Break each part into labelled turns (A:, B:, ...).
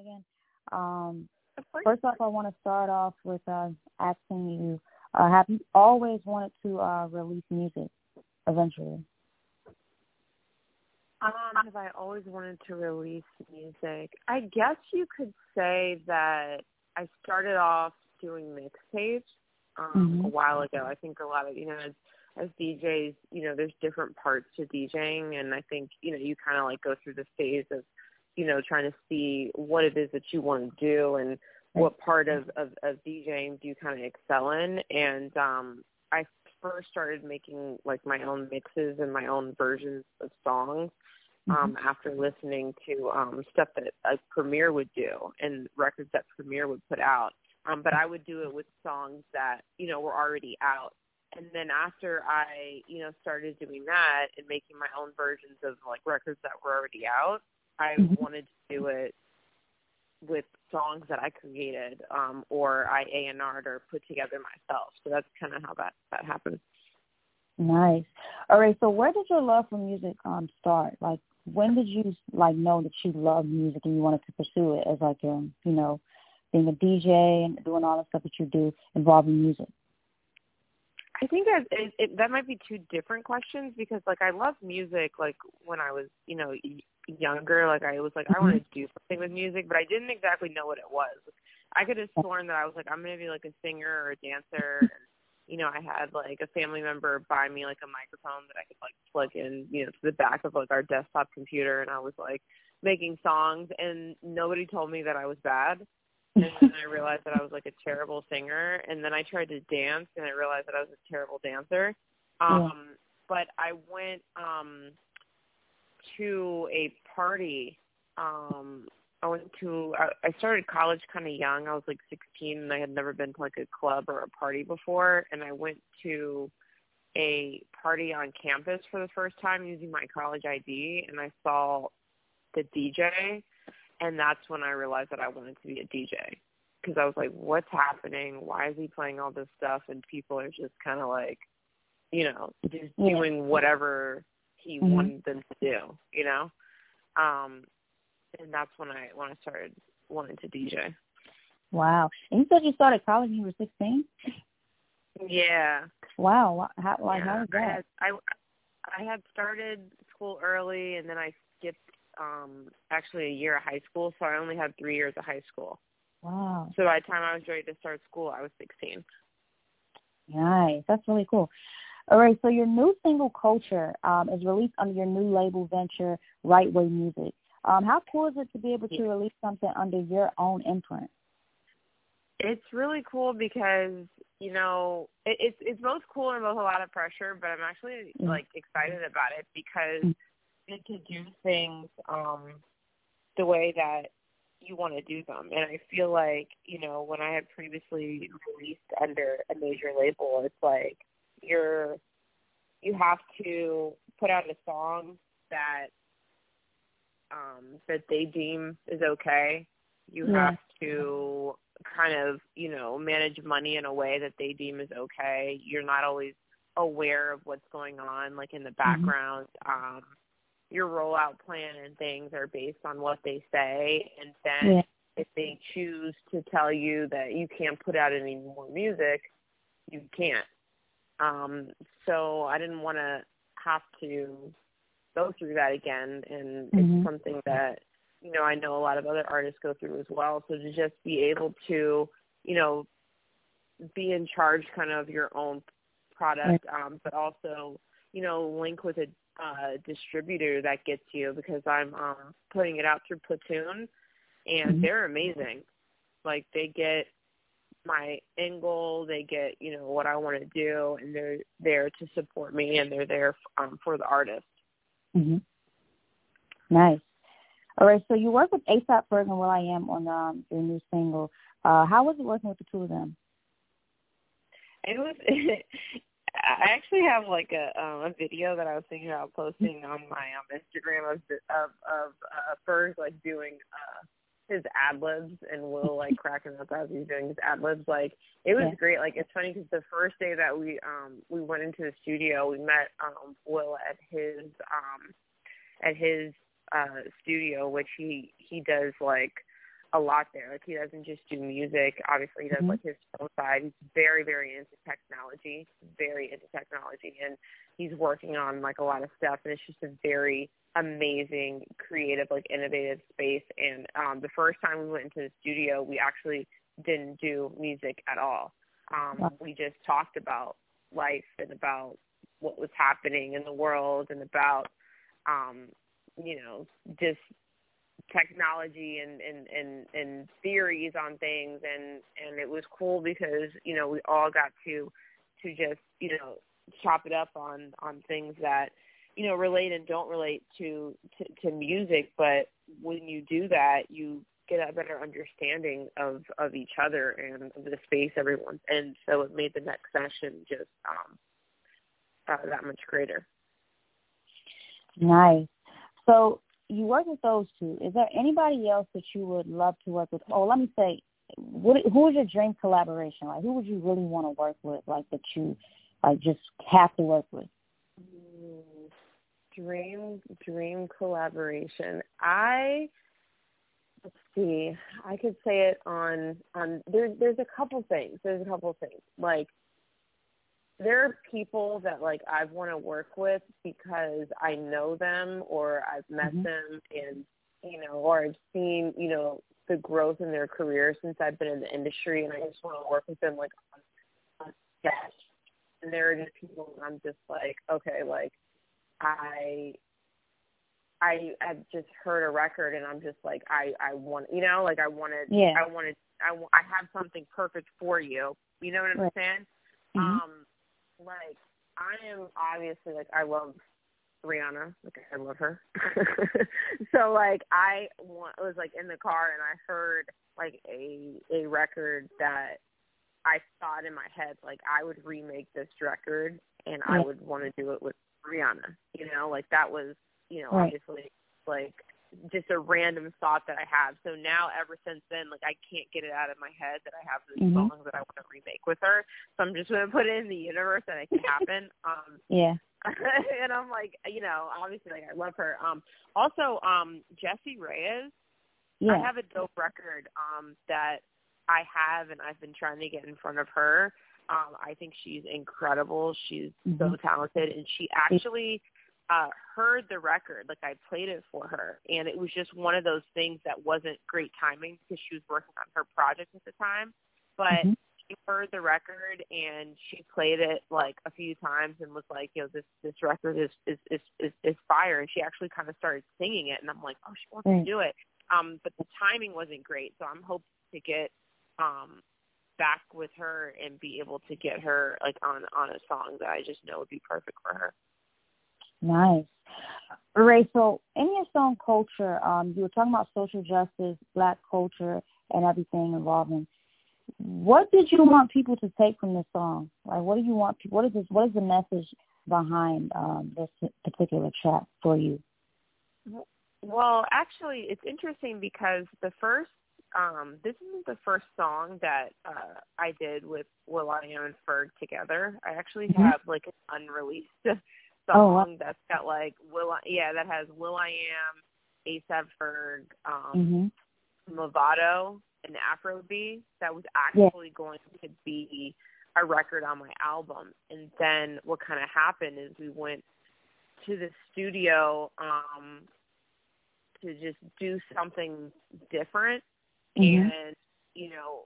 A: Megan. Um, first off, I want to start off with uh, asking you: uh, Have you always wanted to uh, release music eventually?
B: Um, have I always wanted to release music? I guess you could say that I started off doing mixtapes um,
A: mm-hmm.
B: a while ago. I think a lot of you know as as DJs, you know, there's different parts to DJing, and I think you know you kind of like go through the phase of you know trying to see what it is that you want to do and what part of of, of DJing do you kind of excel in. And um, I first started making like my own mixes and my own versions of songs um, mm-hmm. after listening to um, stuff that a Premier would do and records that Premier would put out. Um, but I would do it with songs that you know were already out. And then after I, you know, started doing that and making my own versions of like records that were already out, I mm-hmm. wanted to do it with songs that I created um, or I A and R'd or put together myself. So that's kind of how that that happened.
A: Nice. All right. So where did your love for music um start? Like, when did you like know that you loved music and you wanted to pursue it as like um you know being a DJ and doing all the stuff that you do involving music?
B: I think that it, it, that might be two different questions because like I love music like when I was you know younger like I was like I want to mm-hmm. do something with music but I didn't exactly know what it was. I could have sworn that I was like I'm gonna be like a singer or a dancer. And, you know, I had like a family member buy me like a microphone that I could like plug in, you know, to the back of like our desktop computer and I was like making songs and nobody told me that I was bad. And then I realized that I was like a terrible singer and then I tried to dance and I realized that I was a terrible dancer. Um yeah. but I went um to a party um I went to I started college kind of young. I was like 16 and I had never been to like a club or a party before and I went to a party on campus for the first time using my college ID and I saw the DJ and that's when I realized that I wanted to be a DJ because I was like what's happening? Why is he playing all this stuff and people are just kind of like you know, just yeah. doing whatever he mm-hmm. wanted them to do, you know? Um and that's when I when I started wanting to DJ.
A: Wow! And you said you started college when you were sixteen.
B: Yeah.
A: Wow! How like yeah. how was that?
B: I had, I I had started school early, and then I skipped um actually a year of high school, so I only had three years of high school.
A: Wow.
B: So by the time I was ready to start school, I was sixteen.
A: Nice. That's really cool. All right, so your new single "Culture" um, is released under your new label venture, Right Way Music. Um, how cool is it to be able to release something under your own imprint?
B: It's really cool because you know it, it's it's both cool and both a lot of pressure, but I'm actually mm-hmm. like excited about it because mm-hmm. get to do things um the way that you want to do them. And I feel like, you know, when I had previously released under a major label, it's like you're you have to put out a song that um, that they deem is okay. You yeah. have to kind of, you know, manage money in a way that they deem is okay. You're not always aware of what's going on, like in the mm-hmm. background. Mm-hmm. Um, your rollout plan and things are based on what they say, and then yeah. if they choose to tell you that you can't put out any more music, you can't. Um, so I didn't want to have to go through that again and mm-hmm. it's something that you know I know a lot of other artists go through as well so to just be able to you know be in charge kind of your own product um but also you know link with a uh distributor that gets you because I'm um putting it out through Platoon and mm-hmm. they're amazing like they get my end goal they get you know what I want to do and they're there to support me and they're there um for the artist
A: hmm Nice. All right, so you work with ASAP Ferg and will.i.am on um, your new single. Uh, how was it working with the two of them?
B: It was. I actually have like a um, a video that I was thinking about posting on my um, Instagram of of of uh, Ferg like doing uh, his ad libs and Will like cracking up as he's doing his ad libs. Like it was yeah. great. Like it's funny because the first day that we um we went into the studio, we met um Will at his um at his uh studio, which he he does like a lot there. Like he doesn't just do music. Obviously, he does
A: mm-hmm.
B: like his own side. He's very, very into technology, very into technology, and he's working on like a lot of stuff. And it's just a very amazing, creative, like innovative space. And um, the first time we went into the studio, we actually didn't do music at all. Um, wow. We just talked about life and about what was happening in the world and about um, you know just technology and, and, and, and theories on things and, and it was cool because, you know, we all got to to just, you know, chop it up on, on things that, you know, relate and don't relate to, to, to music, but when you do that you get a better understanding of, of each other and of the space everyone's in. So it made the next session just um uh, that much greater.
A: Nice. So you work with those two. Is there anybody else that you would love to work with? Oh, let me say, what, who is your dream collaboration? Like, who would you really want to work with? Like that you, like, just have to work with.
B: Dream, dream collaboration. I let's see. I could say it on on. There's there's a couple things. There's a couple things like there are people that like I want to work with because I know them or I've met mm-hmm. them and you know or I've seen you know the growth in their career since I've been in the industry and I just want to work with them like on, on. And there are just people I'm just like okay like I I have just heard a record and I'm just like I I want you know like I wanted
A: yeah.
B: I wanted I I have something perfect for you you know what I'm
A: right.
B: saying
A: mm-hmm.
B: um like I am obviously like I love Rihanna. Like I love her. so like I was like in the car and I heard like a a record that I thought in my head like I would remake this record and. I would want to do it with Rihanna. You know, like that was you know
A: right.
B: obviously like just a random thought that I have. So now, ever since then, like I can't get it out of my head that I have this mm-hmm. song that I want to remake with her. So I'm just going to put it in the universe that it can happen. um,
A: yeah.
B: and I'm like, you know, obviously, like I love her. Um, also, um, Jessie Reyez.
A: Yeah.
B: I have a dope record um, that I have, and I've been trying to get in front of her. Um, I think she's incredible. She's mm-hmm. so talented, and she actually uh, heard the record, like I played it for her, and it was just one of those things that wasn't great timing because she was working on her project at the time. But mm-hmm. she heard the record and she played it like a few times and was like, you know, this this record is is is is, is fire. And she actually kind of started singing it, and I'm like, oh, she wants right. to do it. Um, but the timing wasn't great, so I'm hoping to get um back with her and be able to get her like on on a song that I just know would be perfect for her.
A: Nice. Ray, so in your song culture, um, you were talking about social justice, black culture, and everything involving. What did you want people to take from this song? Like, what do you want? What is this? What is the message behind um, this particular track for you?
B: Well, actually, it's interesting because the first, um, this isn't the first song that uh, I did with will.i.am and Ferg together. I actually mm-hmm. have like an unreleased song oh, that's got like Will yeah that has will.i.am, ASAP Ferg, um, mm-hmm. Mavado, and Afrobeat that was actually yeah. going to be a record on my album. And then what kind of happened is we went to the studio um to just do something different mm-hmm. and you know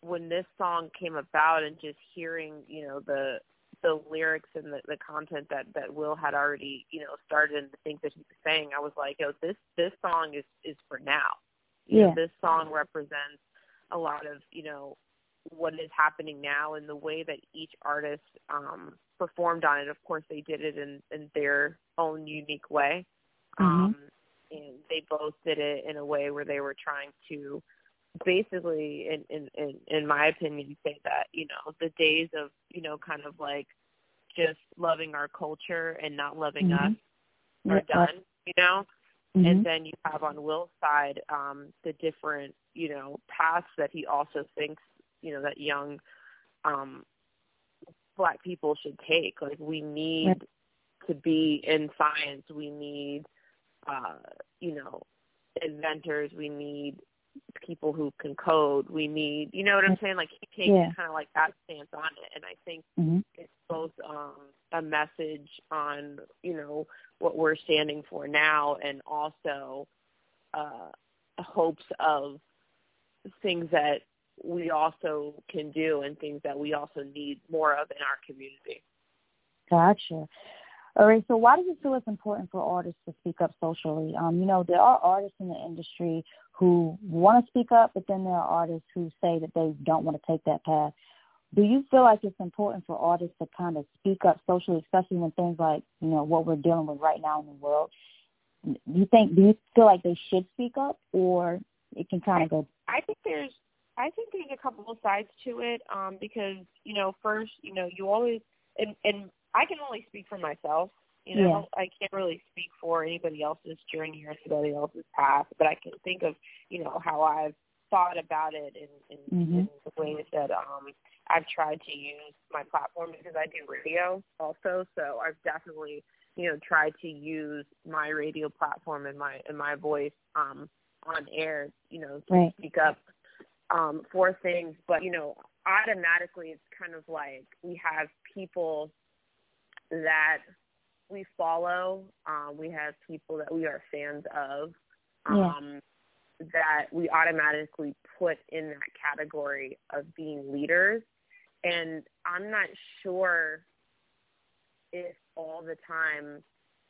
B: when this song came about and just hearing you know the the lyrics and the, the content that that Will had already you know started and the things that he was saying, I was like, oh, this this song is is for now. You
A: yeah.
B: know, this song represents a lot of you know what is happening now and the way that each artist um performed on it. Of course, they did it in in their own unique way.
A: Mm-hmm.
B: Um, and they both did it in a way where they were trying to basically in in in, in my opinion say that you know the days of you know kind of like just loving our culture and not loving
A: mm-hmm.
B: us are done you know?
A: Mm-hmm.
B: and then you have on will's side um the different you know paths that he also thinks you know that young um black people should take. Like we need to be in science. We need uh you know inventors. We need people who can code. We need, you know what I'm saying? Like he takes yeah. kind of like that stance on it, and I think
A: mm-hmm.
B: it's both um, a message on you know what we're standing for now, and also uh, hopes of things that we also can do and things that we also need more of in our community.
A: Gotcha. All right. So why do you feel it's important for artists to speak up socially? Um, you know, there are artists in the industry who want to speak up, but then there are artists who say that they don't want to take that path. Do you feel like it's important for artists to kind of speak up socially, especially when things like, you know, what we're dealing with right now in the world? Do you think, do you feel like they should speak up or it can kind of go?
B: I think there's, I think there's a couple of sides to it um, because, you know, first, you know, you always, and, and I can only speak for myself. You know, yeah. I can't really speak for anybody else's journey or anybody else's path, but I can think of, you know, how I've thought about it in, in,
A: mm-hmm.
B: in the ways that um I've tried to use my platform because I do radio also, so I've definitely, you know, tried to use my radio platform and my and my voice um on air, you know, to
A: right.
B: speak up um for things, but you know, automatically it's kind of like we have people that we follow. Um, we have people that we are fans of um,
A: yeah.
B: that we automatically put in that category of being leaders. And I'm not sure if all the time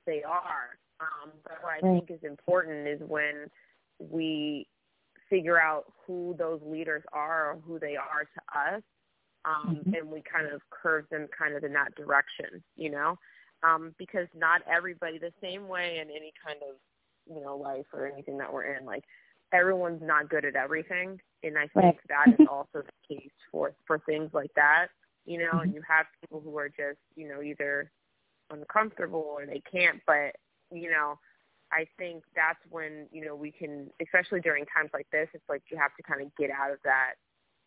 B: they are. Um, but what I think is important is when we figure out who those leaders are or who they are to us, um,
A: mm-hmm.
B: and we kind of curve them kind of in that direction, you know, um, because not everybody the same way in any kind of you know life or anything that we're in, like everyone's not good at everything, and I think
A: right.
B: that is also the case for for things like that, you know,
A: mm-hmm.
B: and you have people who are just you know either uncomfortable or they can't, but you know. I think that's when you know we can, especially during times like this. It's like you have to kind of get out of that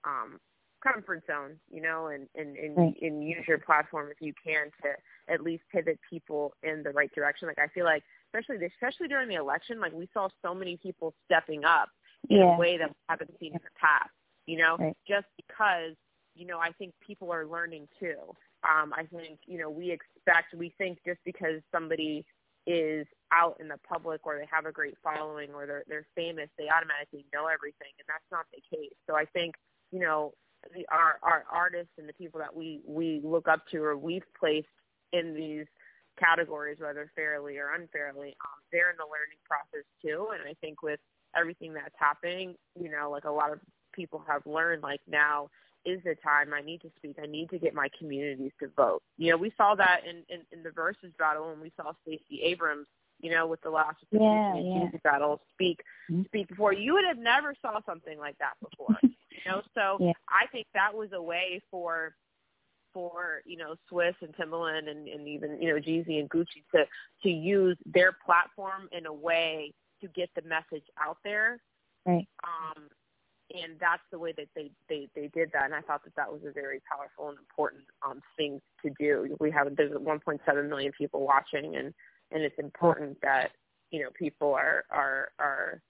B: um, comfort zone, you know, and and and,
A: right.
B: and use your platform if you can to at least pivot people in the right direction. Like I feel like, especially especially during the election, like we saw so many people stepping up in
A: yeah.
B: a way that we haven't seen in the past. You know,
A: right.
B: just because you know I think people are learning too. Um, I think you know we expect we think just because somebody is out in the public or they have a great following or they're they're famous, they automatically know everything, and that's not the case. So I think you know the, our our artists and the people that we we look up to or we've placed in these categories, whether fairly or unfairly, um, they're in the learning process too. And I think with everything that's happening, you know, like a lot of people have learned, like now is the time I need to speak. I need to get my communities to vote. You know, we saw that in in, in the Verzuz battle when we saw Stacey Abrams. You know, with the last
A: yeah, yeah.
B: battle, speak
A: mm-hmm.
B: speak before. You would have never saw something like that before. Know, so
A: yeah.
B: I think that was a way for for you know Swizz and Timbaland and, and even you know Jeezy and Gucci to to use their platform in a way to get the message out there.
A: Right.
B: Um, and that's the way that they they they did that, and I thought that that was a very powerful and important um thing to do. We have there's 1.7 million people watching, and and it's important that you know people are are are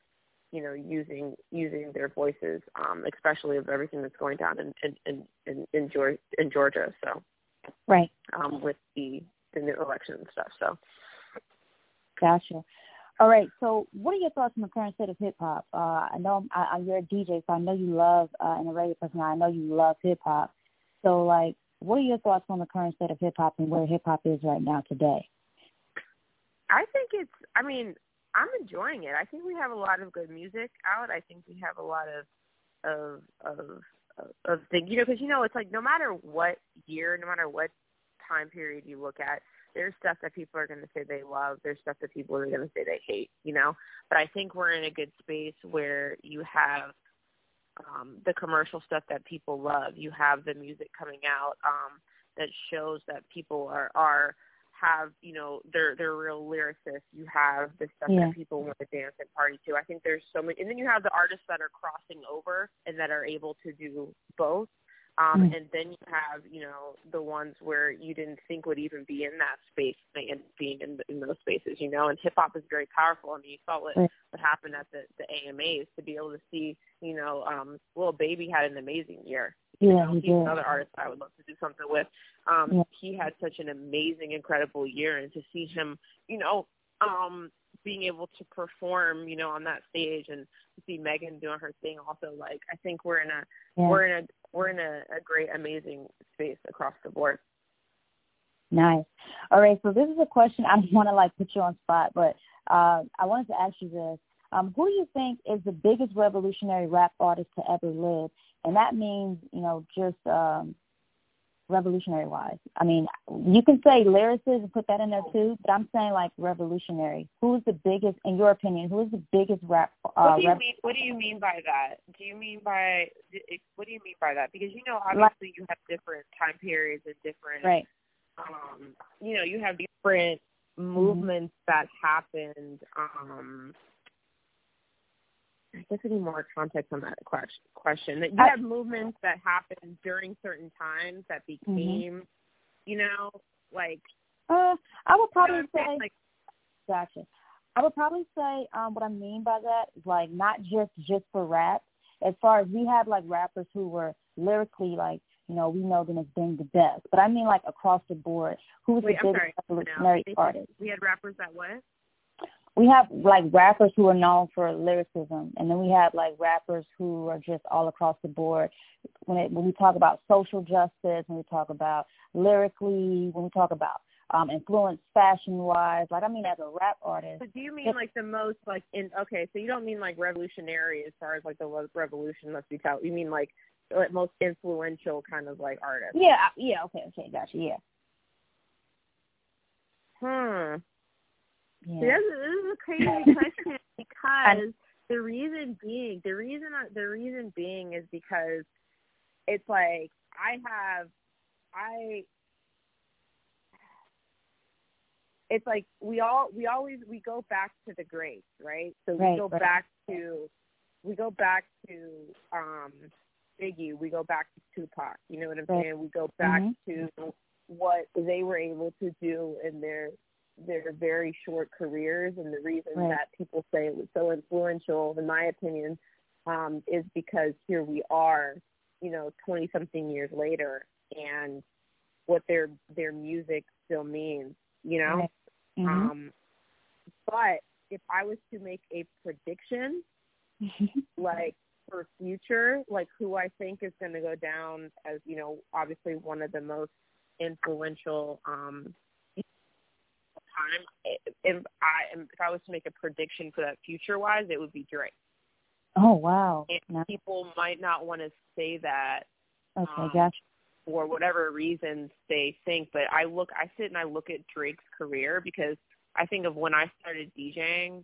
B: you know, using using their voices, um, especially of everything that's going down in in in, in, Georgia, in Georgia. So,
A: right,
B: um, with the the new election and stuff. So,
A: gotcha. All right. So, what are your thoughts on the current state of hip hop? Uh, I know I, you're a DJ, so I know you love uh, and a radio person. I know you love hip hop. So, like, what are your thoughts on the current state of hip hop and where hip hop is right now today?
B: I think it's. I mean, I'm enjoying it. I think we have a lot of good music out. I think we have a lot of of of of things, you know, because you know it's like no matter what year, no matter what time period you look at, there's stuff that people are going to say they love. There's stuff that people are going to say they hate, you know. But I think we're in a good space where you have um, the commercial stuff that people love. You have the music coming out um, that shows that people are are have, you know, they're they're real lyricists. You have the stuff
A: yeah.
B: that people want to dance and party to. I think there's so many, and then you have the artists that are crossing over and that are able to do both. Um,
A: Mm.
B: And then you have, you know, the ones where you didn't think would even be in that space and being in, in those spaces, you know. And hip hop is very powerful. I mean, you saw what
A: Right.
B: what happened at the the AMAs to be able to see, you know, um, Lil Baby had an amazing year. You
A: Yeah,
B: know, he's
A: did.
B: another artist I would love to do something with. Um,
A: Yeah.
B: He had such an amazing, incredible year, and to see him, you know, um, being able to perform, you know, on that stage, and to see Megan doing her thing, also like I think we're in a
A: Yeah.
B: we're in a we're in a, a great, amazing space across the board.
A: Nice. All right. So this is a question I don't want to like put you on spot, but uh, I wanted to ask you this: um, Who do you think is the biggest revolutionary rap artist to ever live? And that means, you know, just um, revolutionary wise. I mean, you can say lyricist and put that in there too, but I'm saying like revolutionary. Who is the biggest, in your opinion? Who is the biggest rap? Uh,
B: What do you
A: rap-
B: mean? What do you mean by that? Do you mean by what do you mean by that? Because you know, obviously, you have different time periods and different
A: Right.
B: um, you know, you have different movements that happened. Um, I guess I need more context on that question. That you have movements that happened during certain times that became, you know, like
A: Uh, I would
B: you know
A: probably say.
B: like
A: Gotcha. I would probably say um, what I mean by that is like not just just for rap. As far as we have like rappers who were lyrically like you know we know them as being the best, but I mean like across the board. Who's
B: wait,
A: the
B: I'm
A: biggest
B: sorry.
A: revolutionary
B: No,
A: artist?
B: we had rappers that what?
A: We have like rappers who are known for lyricism, and then we have like rappers who are just all across the board. When it, when we talk about social justice, when we talk about lyrically, when we talk about um, influence fashion wise, like I mean as a rap artist.
B: So do you mean like the most like in okay? So you don't mean like revolutionary as far as like the revolution must be tell. You mean like the most influential kind of like artist?
A: Yeah, yeah, okay, okay, gotcha, yeah.
B: Hmm.
A: Yeah.
B: This is, this is a crazy question because the reason being, the reason the reason being is because it's like I have, I. It's like we all we always we go back to the greats, right? So we
A: Right,
B: go
A: right.
B: back to we go back to um Biggie, we go back to Tupac. You know what I'm
A: Right.
B: saying? We go back
A: Mhm.
B: to what they were able to do in their their very short careers and the reason
A: Right.
B: that people say it was so influential in my opinion um is because here we are you know 20 something years later and what their their music still means you know
A: Right. Mhm.
B: um but if i was to make a prediction like for future, like who I think is going to go down as you know, obviously one of the most influential um time. If I if I was to make a prediction for that future wise, it would be Drake.
A: oh wow.
B: And people might not want to say that
A: Okay,
B: um,
A: gotcha.
B: for whatever reasons they think, but I look, I sit and I look at Drake's career because I think of when I started DJing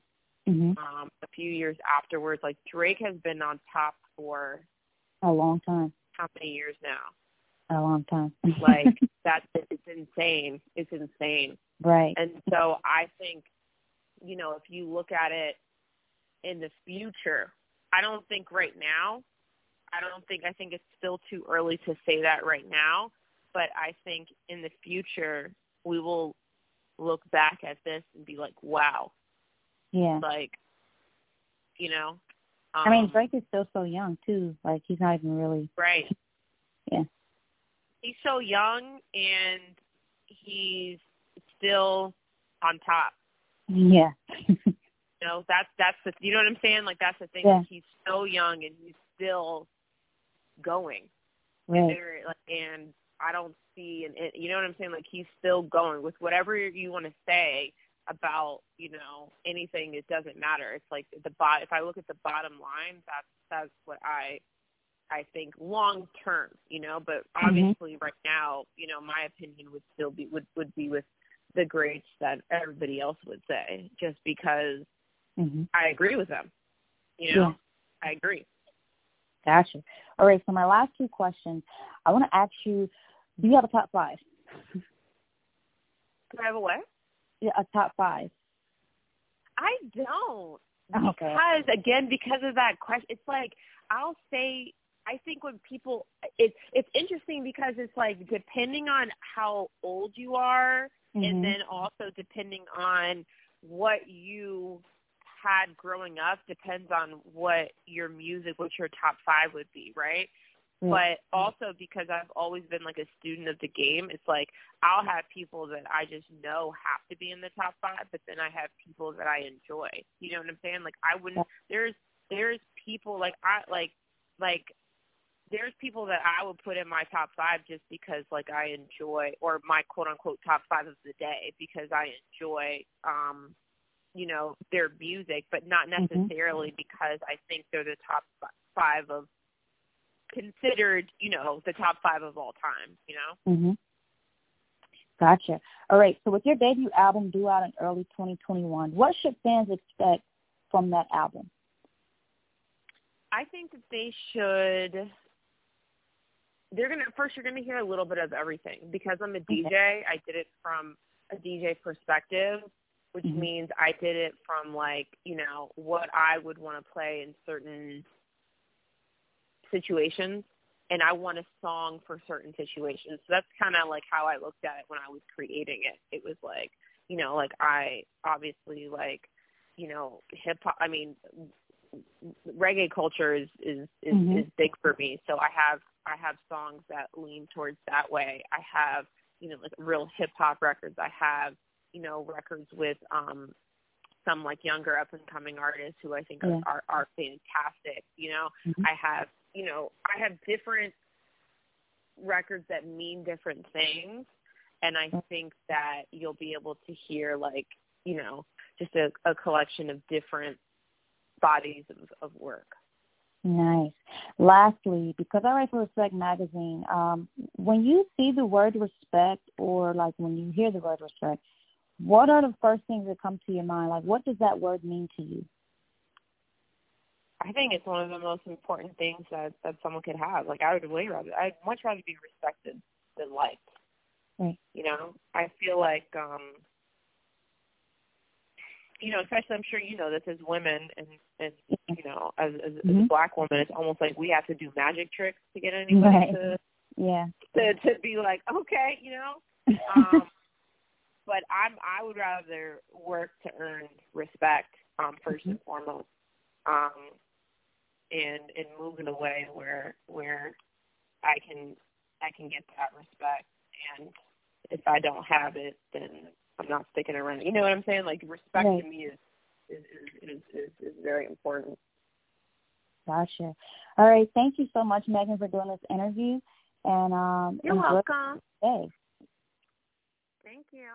A: Mhm.
B: um, a few years afterwards. Like Drake has been on top for
A: A long time.
B: how many years now?
A: A long time.
B: Like that's it's insane. It's insane.
A: right.
B: And so I think, you know, if you look at it in the future, I don't think right now. I don't think I think it's still too early to say that right now, but I think in the future we will look back at this and be like, wow,
A: Yeah.
B: like, you know.
A: I mean,
B: um,
A: Drake is still so young too. Like he's not even really.
B: Right.
A: Yeah.
B: He's so young and he's still on top.
A: Yeah.
B: You know, that's that's the you know what I'm saying? Like that's the thing.
A: Yeah.
B: He's so young and he's still going.
A: right.
B: There like and I don't see and you know what I'm saying? Like he's still going with whatever you want to say about, you know, anything it doesn't matter. It's like the bot if I look at the bottom line, that's that's what I I think long term, you know, but
A: Mm-hmm.
B: obviously right now, you know, my opinion would still be would would be with the greats that everybody else would say, just because
A: Mhm.
B: I agree with them. You know,
A: Yeah.
B: I agree.
A: Gotcha. All right. So my last two questions, I want to ask you: Do you have a top five?
B: Do I have a what?
A: Yeah, a top five.
B: I don't.
A: Okay.
B: Because again, because of that question, it's like I'll say. I think when people it's it's interesting because it's like depending on how old you are mm-hmm. and then also depending on what you had growing up depends on what your music, what your top five would be, right? Mm-hmm. But also because I've always been like a student of the game, it's like I'll have people that I just know have to be in the top five, but then I have people that I enjoy. You know what I'm saying? Like I wouldn't. There's there's people like I like like there's people that I would put in my top five just because like I enjoy or my quote unquote top five of the day because I enjoy um you know their music but not mm-hmm. necessarily mm-hmm. because I think they're the top five of considered you know the top five of all time you know
A: mhm gotcha all right so with your debut album due out in early 2021 what should fans expect from that album
B: I think that they should they're gonna first you're gonna hear a little bit of everything because I'm a DJ. I did it from a DJ perspective, which mm-hmm. means I did it from like you know what I would want to play in certain situations, and I want a song for certain situations. So that's kind of like how I looked at it when I was creating it. It was like you know like I obviously like you know hip hop. I mean reggae culture is is is, mm-hmm. is big for me. So I have I have songs that lean towards that way. I have you know like real hip hop records. I have you know records with um some like younger up and coming artists who I think yeah. are, are are fantastic. You know, mm-hmm. I have you know I have different records that mean different things, and I think that you'll be able to hear like you know just a, a collection of different bodies of, of work.
A: Nice. Lastly, because I write for Respect magazine, um, when you see the word respect or like when you hear the word respect, what are the first things that come to your mind? Like what does that word mean to you?
B: I think it's one of the most important things that that someone could have. Like I would way rather I'd much rather be respected than liked.
A: Right.
B: You know, I feel like um you know, especially I'm sure you know this as women and and you know, as as, mm-hmm. as a black woman, it's almost like we have to do magic tricks to get anybody right. to
A: yeah
B: to to be like okay, you know. Um, but I'm I would rather work to earn respect um, 1st mm-hmm. and foremost, um, and and move in a way where where I can I can get that respect, and if I don't have it, then I'm not sticking around. You know what I'm saying? Like respect right. to me is is, is is is very important.
A: Gotcha. All right. Thank you so much, Megan, for doing this interview. And um,
B: you're welcome.
A: Hey.
B: Thank you.